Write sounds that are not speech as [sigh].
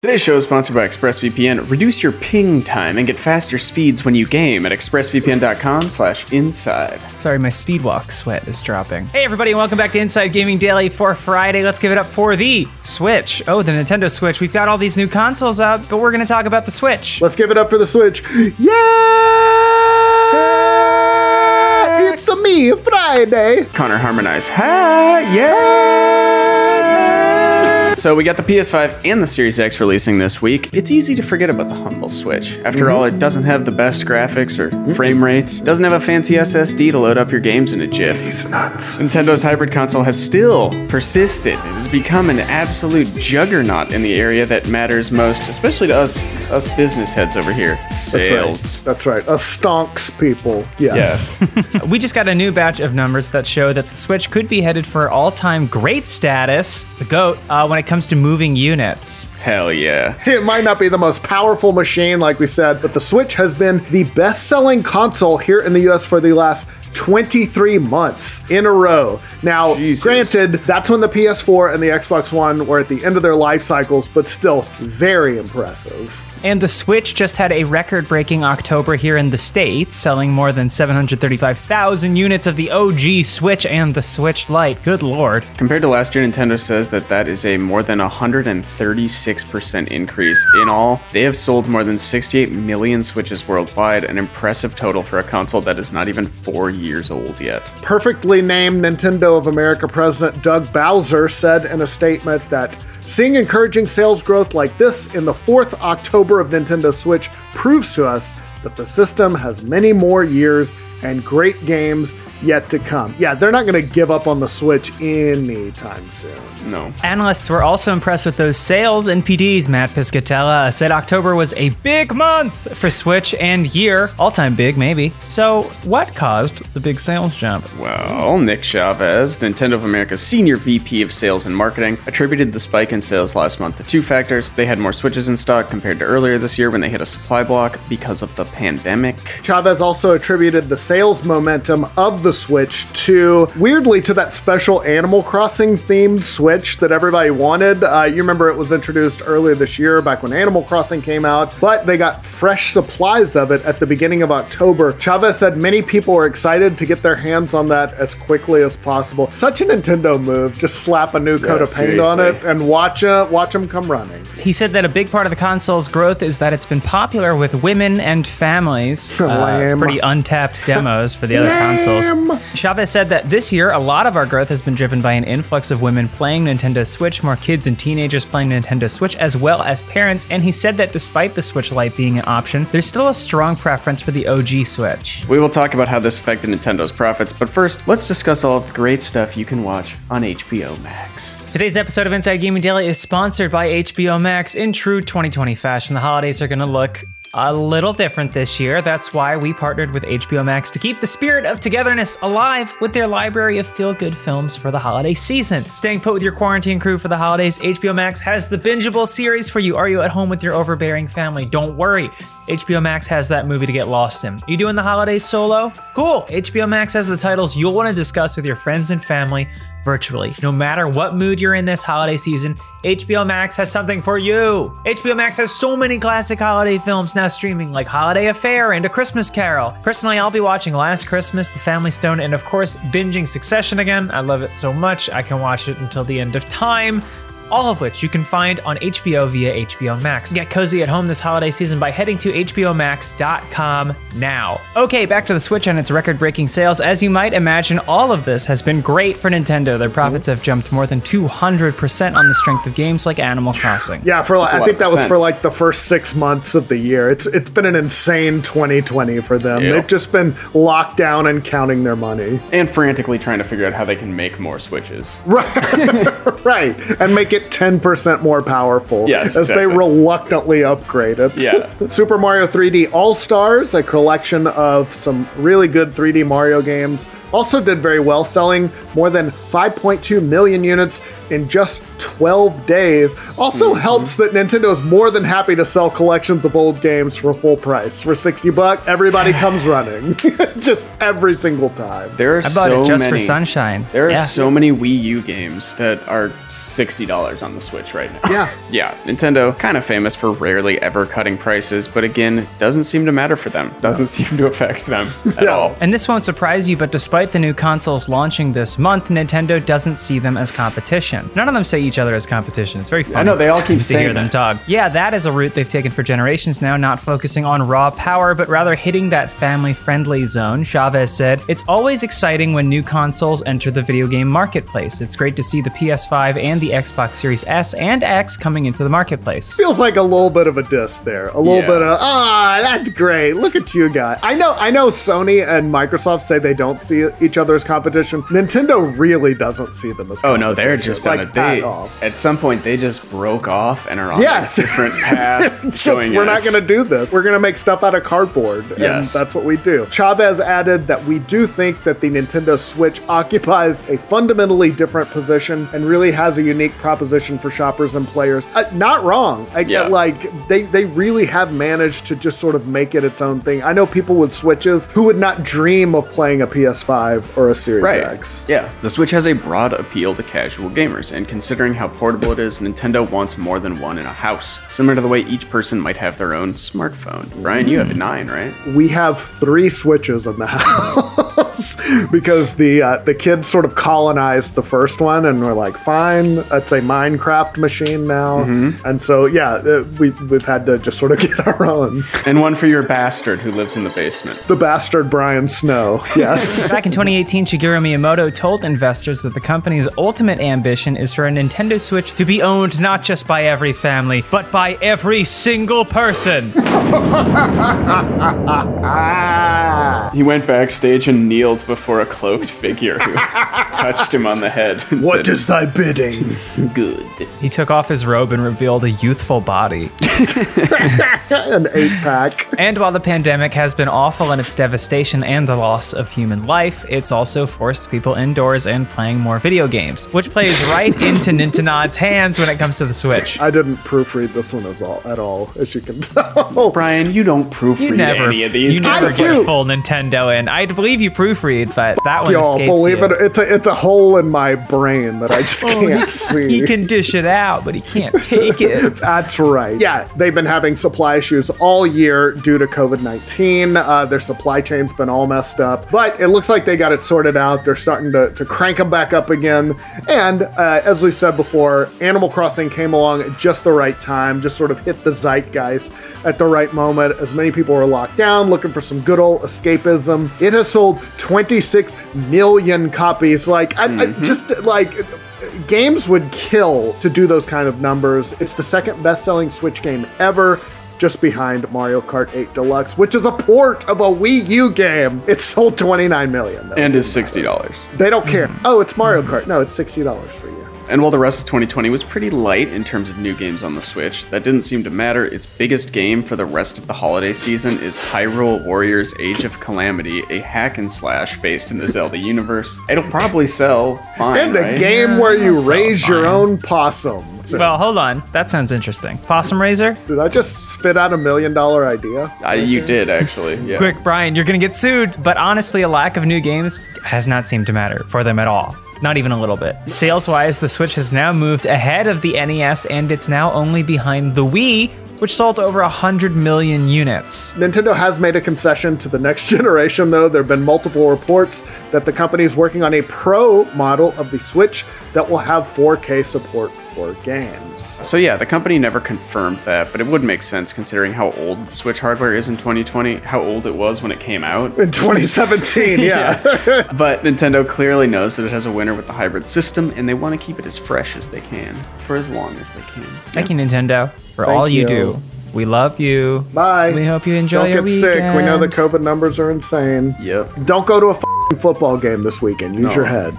Today's show is sponsored by ExpressVPN. Reduce your ping time and get faster speeds when you game at expressvpn.com slash inside. Sorry, my speedwalk sweat is dropping. Hey, everybody, and welcome back to Inside Gaming Daily for Friday. Let's give it up for the Switch. Oh, the Nintendo Switch. We've got all these new consoles out, but we're going to talk about the Switch. Let's give it up for the Switch. Yeah! It's a me, Friday. Connor Harmonize. Ha! Yeah! So we got the PS5 and the Series X releasing this week. It's easy to forget about the humble Switch. After all, it doesn't have the best graphics or frame rates, doesn't have a fancy SSD to load up your games in a jiff. It's nuts. Nintendo's hybrid console has still persisted. It has become an absolute juggernaut in the area that matters most, especially to us us business heads over here. Sales. That's right. A stonks people. Yes. Yes. [laughs] We just got a new batch of numbers that show that the Switch could be headed for all time great status, the GOAT, uh, when it comes to moving units. Hell yeah. It might not be the most powerful machine, like we said, but the Switch has been the best selling console here in the US for the last 23 months in a row. Now, Jesus. granted, that's when the PS4 and the Xbox One were at the end of their life cycles, but still very impressive. And the Switch just had a record breaking October here in the States, selling more than 735,000 units of the OG Switch and the Switch Lite. Good lord. Compared to last year, Nintendo says that that is a more than 136% increase. In all, they have sold more than 68 million Switches worldwide, an impressive total for a console that is not even four years old yet. perfectly named Nintendo of America president Doug Bowser said in a statement that seeing encouraging sales growth like this in the fourth October of Nintendo Switch proves to us that the system has many more years and great games yet to come. Yeah, they're not going to give up on the Switch anytime soon. No. Analysts were also impressed with those sales. NPD's Matt Piscatella said October was a big month for Switch and year, all time big, maybe. So, what caused the big sales jump? Well, Nick Chavez, Nintendo of America's senior VP of sales and marketing, attributed the spike in sales last month to two factors. They had more Switches in stock compared to earlier this year when they hit a supply block because of the pandemic. Chavez also attributed the sales momentum of the Switch to, weirdly, to that special Animal Crossing themed Switch that everybody wanted. Uh, you remember it was introduced earlier this year, back when Animal Crossing came out, but they got fresh supplies of it at the beginning of October. Chavez said many people are excited to get their hands on that as quickly as possible. Such a Nintendo move. Just slap a new coat Yeah, of paint on it and watch, uh, watch them come running. He said that a big part of the console's growth is that it's been popular with women and families. [laughs] Uh, pretty untapped demos for the other consoles. Chavez said that this year, a lot of our growth has been driven by an influx of women playing Nintendo Switch, more kids and teenagers playing Nintendo Switch, as well as parents. And he said that despite the Switch Lite being an option, there's still a strong preference for the OG Switch. We will talk about how this affected Nintendo's profits, but first, let's discuss all of the great stuff you can watch on HBO Max. Today's episode of Inside Gaming Daily is sponsored by HBO Max. In true 2020 fashion, the holidays are going to look a little different this year. That's why we partnered with HBO Max to keep the spirit of togetherness alive with their library of feel good films for the holiday season. Staying put with your quarantine crew for the holidays, HBO Max has the bingeable series for you. Are you at home with your overbearing family? Don't worry. HBO Max has that movie to get lost in. You doing the holidays solo? Cool. HBO Max has the titles you'll want to discuss with your friends and family virtually. No matter what mood you're in this holiday season, HBO Max has something for you. HBO Max has so many classic holiday films now streaming, like Holiday Affair and A Christmas Carol. Personally, I'll be watching Last Christmas, The Family Stone, and of course, binging Succession again. I love it so much, I can watch it until the end of time all of which you can find on HBO via HBO Max. Get cozy at home this holiday season by heading to HBOMax.com now. Okay, back to the Switch and its record breaking sales. As you might imagine, all of this has been great for Nintendo. Their profits have jumped more than 200% on the strength of games like Animal Crossing. Yeah, for like, a I lot think that was for like the first six months of the year. It's it's been an insane 2020 for them. Yeah. They've just been locked down and counting their money. And frantically trying to figure out how they can make more Switches. Right. [laughs] Right, and make it 10% more powerful Yes, as they reluctantly upgrade it. Yeah. [laughs] Super Mario 3D All Stars, a collection of some really good 3D Mario games, also did very well, selling more than 5.2 million units in just 12 days. Also Mm-hmm. helps that Nintendo is more than happy to sell collections of old games for full price. For 60 bucks, everybody [sighs] comes running. [laughs] just every single time. There are I bought so it just many, for Sunshine. There are Yeah. so many Wii U games that are sixty dollars $60 on the Switch right now. Yeah. [laughs] Yeah, Nintendo, kind of famous for rarely ever cutting prices, but again, doesn't seem to matter for them. Doesn't [laughs] seem to affect them at Yeah. all. And this won't surprise you, but despite the new consoles launching this month, Nintendo doesn't see them as competition. None of them say each other as competition. It's very funny. I know, they all [laughs] keep to saying hear them that. talk. Yeah, that is a route they've taken for generations now, not focusing on raw power, but rather hitting that family-friendly zone. Chavez said, "It's always exciting when new consoles enter the video game marketplace. It's great to see the PS5 and the Xbox Series S and X coming into the marketplace." Feels like a little bit of a diss there. A little Yeah. bit of ah, that's great. Look at you guys. I know I know Sony and Microsoft say they don't see each other as competition. Nintendo really doesn't see them as Oh no, they're competition, just on a like, date. at all. At some point, they just broke off and are on Yeah. a different [laughs] path. Just showing we're not going to do this. We're going to make stuff out of cardboard, Yes. that's what we do. Chavez added that we do think that the Nintendo Switch occupies a fundamentally different position and really has a unique proposition for shoppers and players. Uh, not wrong. I, Yeah. like they they really have managed to just sort of make it its own thing. I know people with Switches who would not dream of playing a PS5 or a Series Right. X. Yeah. The Switch has a broad appeal to casual gamers, and considering how portable it is, Nintendo wants more than one in a house, similar to the way each person might have their own smartphone. Brian, you have nine, right? we have three switches in the [laughs] house [laughs] because the uh, the kids sort of colonized the first one and we're like fine it's a minecraft machine now. And so yeah uh, we, we've had to just sort of [laughs] get our own. And one for your bastard who lives in the basement. the bastard brian snow. Yes. [laughs] Back in 2018, Shigeru Miyamoto told investors that the company's ultimate ambition is for a Nintendo Switch to be owned not just by every family, but by every single person. [laughs] He went backstage and kneeled before a cloaked figure who [laughs] touched him on the head. And what said, is thy bidding good? He took off his robe and revealed a youthful body. [laughs] an eight pack And while the pandemic has been awful in its devastation and the loss of human life, it's also forced people indoors and playing more video games, which plays right into Nintendo's hands when it comes to the Switch. i didn't proofread this one as all at all as you can tell Brian, you don't proofread You never, any of these. you never I get do. full Nintendo in. I believe you proofread, but that one Y'all escapes believe you. it it's a it's a hole in my brain that i just Oh, can't he, see he can dish it out, but he can't take it. [laughs] That's right. Yeah, they've been having supply issues all year due to COVID 19. Uh, their supply chain's been all messed up, but it looks like they got it sorted out. They're starting to, to crank them back up again. And uh, as we said before, Animal Crossing came along at just the right time, just sort of hit the zeitgeist at the right moment as many people were locked down looking for some good old escapism. It has sold 26 million copies. Like, I, I mhm. just like games would kill to do those kind of numbers. It's the second best-selling Switch game ever. Just behind Mario Kart 8 Deluxe, which is a port of a Wii U game. It sold 29 million. Though. and is sixty dollars. they don't care. Mm. Oh, it's Mario Kart. No, it's $60 for you. And while the rest of 2020 was pretty light in terms of new games on the Switch, that didn't seem to matter. Its biggest game for the rest of the holiday season is Hyrule Warriors Age of Calamity, a hack and slash based in the Zelda [laughs] universe. It'll probably sell fine. And a right? game where you that's so raise your own possum. So- Well, hold on. That sounds interesting. Possum Raiser? did I just spit out a million dollar idea? Uh, you did, actually. Yeah. Quick, Brian, you're gonna get sued. But honestly, a lack of new games has not seemed to matter for them at all. Not even a little bit. Sales wise, the Switch has now moved ahead of the NES and it's now only behind the Wii, which sold over 100 million units. Nintendo has made a concession to the next [laughs] generation, though. There have been multiple reports that the company is working on a pro model of the Switch that will have 4K support for games. So yeah, the company never confirmed that, but it would make sense considering how old the Switch hardware is in 2020, how old it was when it came out. In 2017, [laughs] yeah. But Nintendo clearly knows that it has a winner with the hybrid system, and they want to keep it as fresh as they can for as long as they can. Thank you, Nintendo, for Thank all you. you. do. We love you. Bye. We hope you enjoy Don't your get sick. We know the. COVID numbers are insane. Yep. Don't go to a football game this weekend. Use No. your head.